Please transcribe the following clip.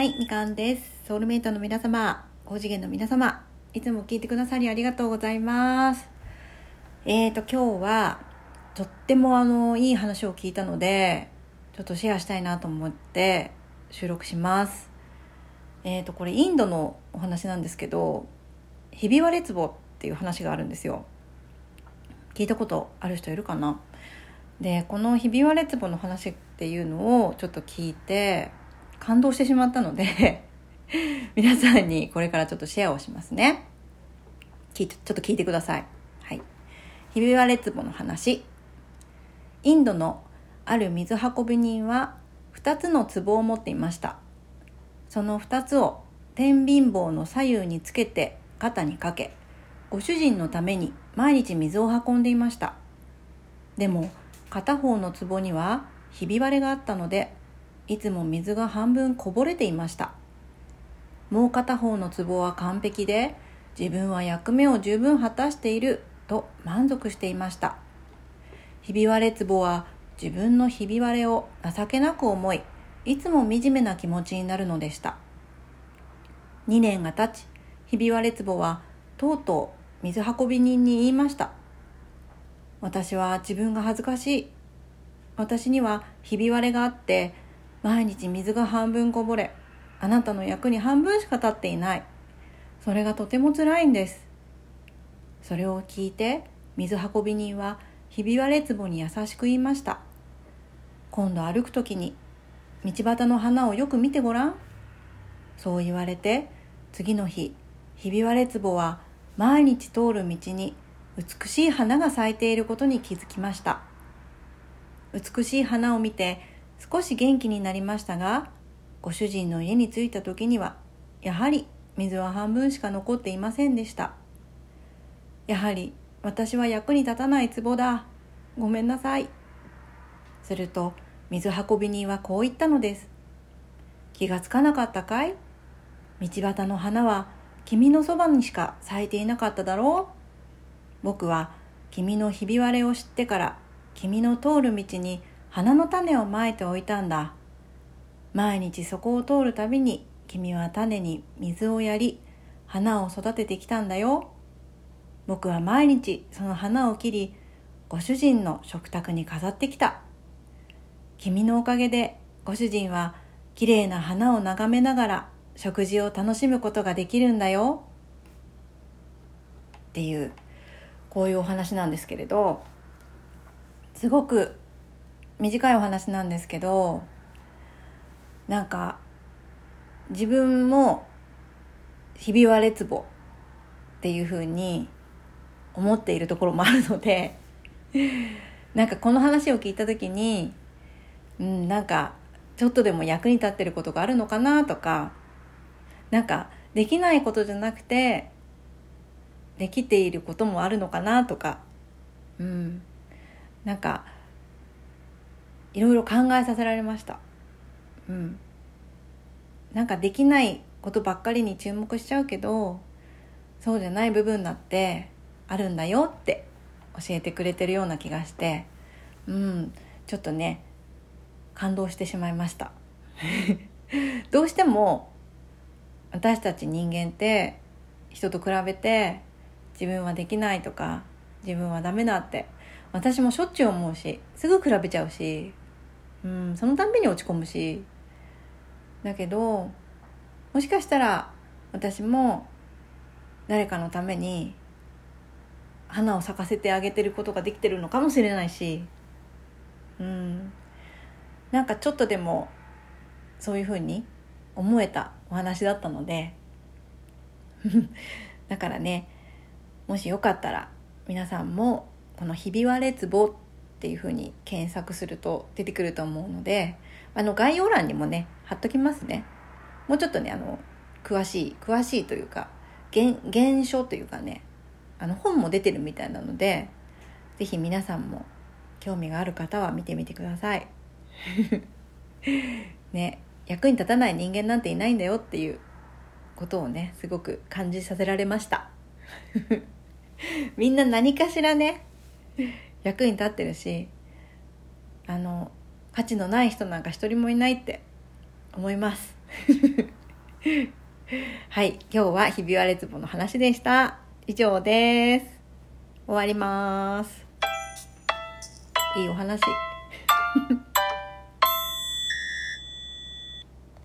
はい、みかんです。ソウルメイトの皆様、高次元の皆様、いつも聞いてくださりありがとうございます。えーと、今日は、とってもあの、いい話を聞いたので、ちょっとシェアしたいなと思って収録します。えーと、これインドのお話なんですけど、ひび割れ壺っていう話があるんですよ。聞いたことある人いるかな？でこのひび割れ壺の話っていうのをちょっと聞いて感動してしまったので 皆さんにこれからちょっとシェアをしますね。ちょっと聞いてください。はい。ひび割れ壺の話。インドのある水運び人は2つの壺を持っていました。その2つを天秤棒の左右につけて肩にかけご主人のために毎日水を運んでいました。でも片方の壺にはひび割れがあったのでいつも水が半分こぼれていました。もう片方の壺は完璧で自分は役目を十分果たしていると満足していました。ひび割れ壺は自分のひび割れを情けなく思いいつも惨めな気持ちになるのでした。2年が経ちひび割れ壺はとうとう水運び人に言いました。私は自分が恥ずかしい。私にはひび割れがあって毎日水が半分こぼれあなたの役に半分しか立っていない。それがとても辛いんです。それを聞いて水運び人はひび割れ壺に優しく言いました。今度歩く時に道端の花をよく見てごらん。そう言われて次の日ひび割れ壺は毎日通る道に美しい花が咲いていることに気づきました。美しい花を見て少し元気になりましたがご主人の家に着いた時にはやはり水は半分しか残っていませんでした。やはり私は役に立たない壺だ。ごめんなさい。すると水運び人はこう言ったのです。気がつかなかったかい？道端の花は君のそばにしか咲いていなかっただろう？僕は君のひび割れを知ってから君の通る道に花の種をまいておいたんだ。毎日そこを通るたびに君は種に水をやり花を育ててきたんだよ。僕は毎日その花を切りご主人の食卓に飾ってきた。君のおかげでご主人はきれいな花を眺めながら食事を楽しむことができるんだよ。っていうこういうお話なんですけれどすごく短いお話なんですけどなんか自分もひび割れ壺っていうふうに思っているところもあるのでなんかこの話を聞いた時にうんなんかちょっとでも役に立ってることがあるのかなとかなんかできないことじゃなくてできていることもあるのかなとかうんなんかいろいろ考えさせられました。うん。なんかできないことばっかりに注目しちゃうけどそうじゃない部分だってあるんだよって教えてくれてるような気がしてうん。ちょっとね感動してしまいました。どうしても私たち人間って人と比べて自分はできないとか自分はダメだって私もしょっちゅう思うしすぐ比べちゃうし、うん、そのたんびに落ち込むし。だけどもしかしたら私も誰かのために花を咲かせてあげてることができてるのかもしれないし。うん。なんかちょっとでもそういうふうに思えたお話だったので。だからねもしよかったら皆さんもこの「ひび割れ壺」っていうふうに検索すると出てくると思うのであの概要欄にもね貼っときますね。もうちょっとねあの詳しい詳しいというか原原書というかねあの本も出てるみたいなので是非皆さんも興味がある方は見てみてください。ね役に立たない人間なんていないんだよっていうことをねすごく感じさせられました。みんな何かしらね役に立ってるしあの価値のない人なんか一人もいないって思います。はい今日はひび割れ壺の話でした。以上です。終わります。いいお話。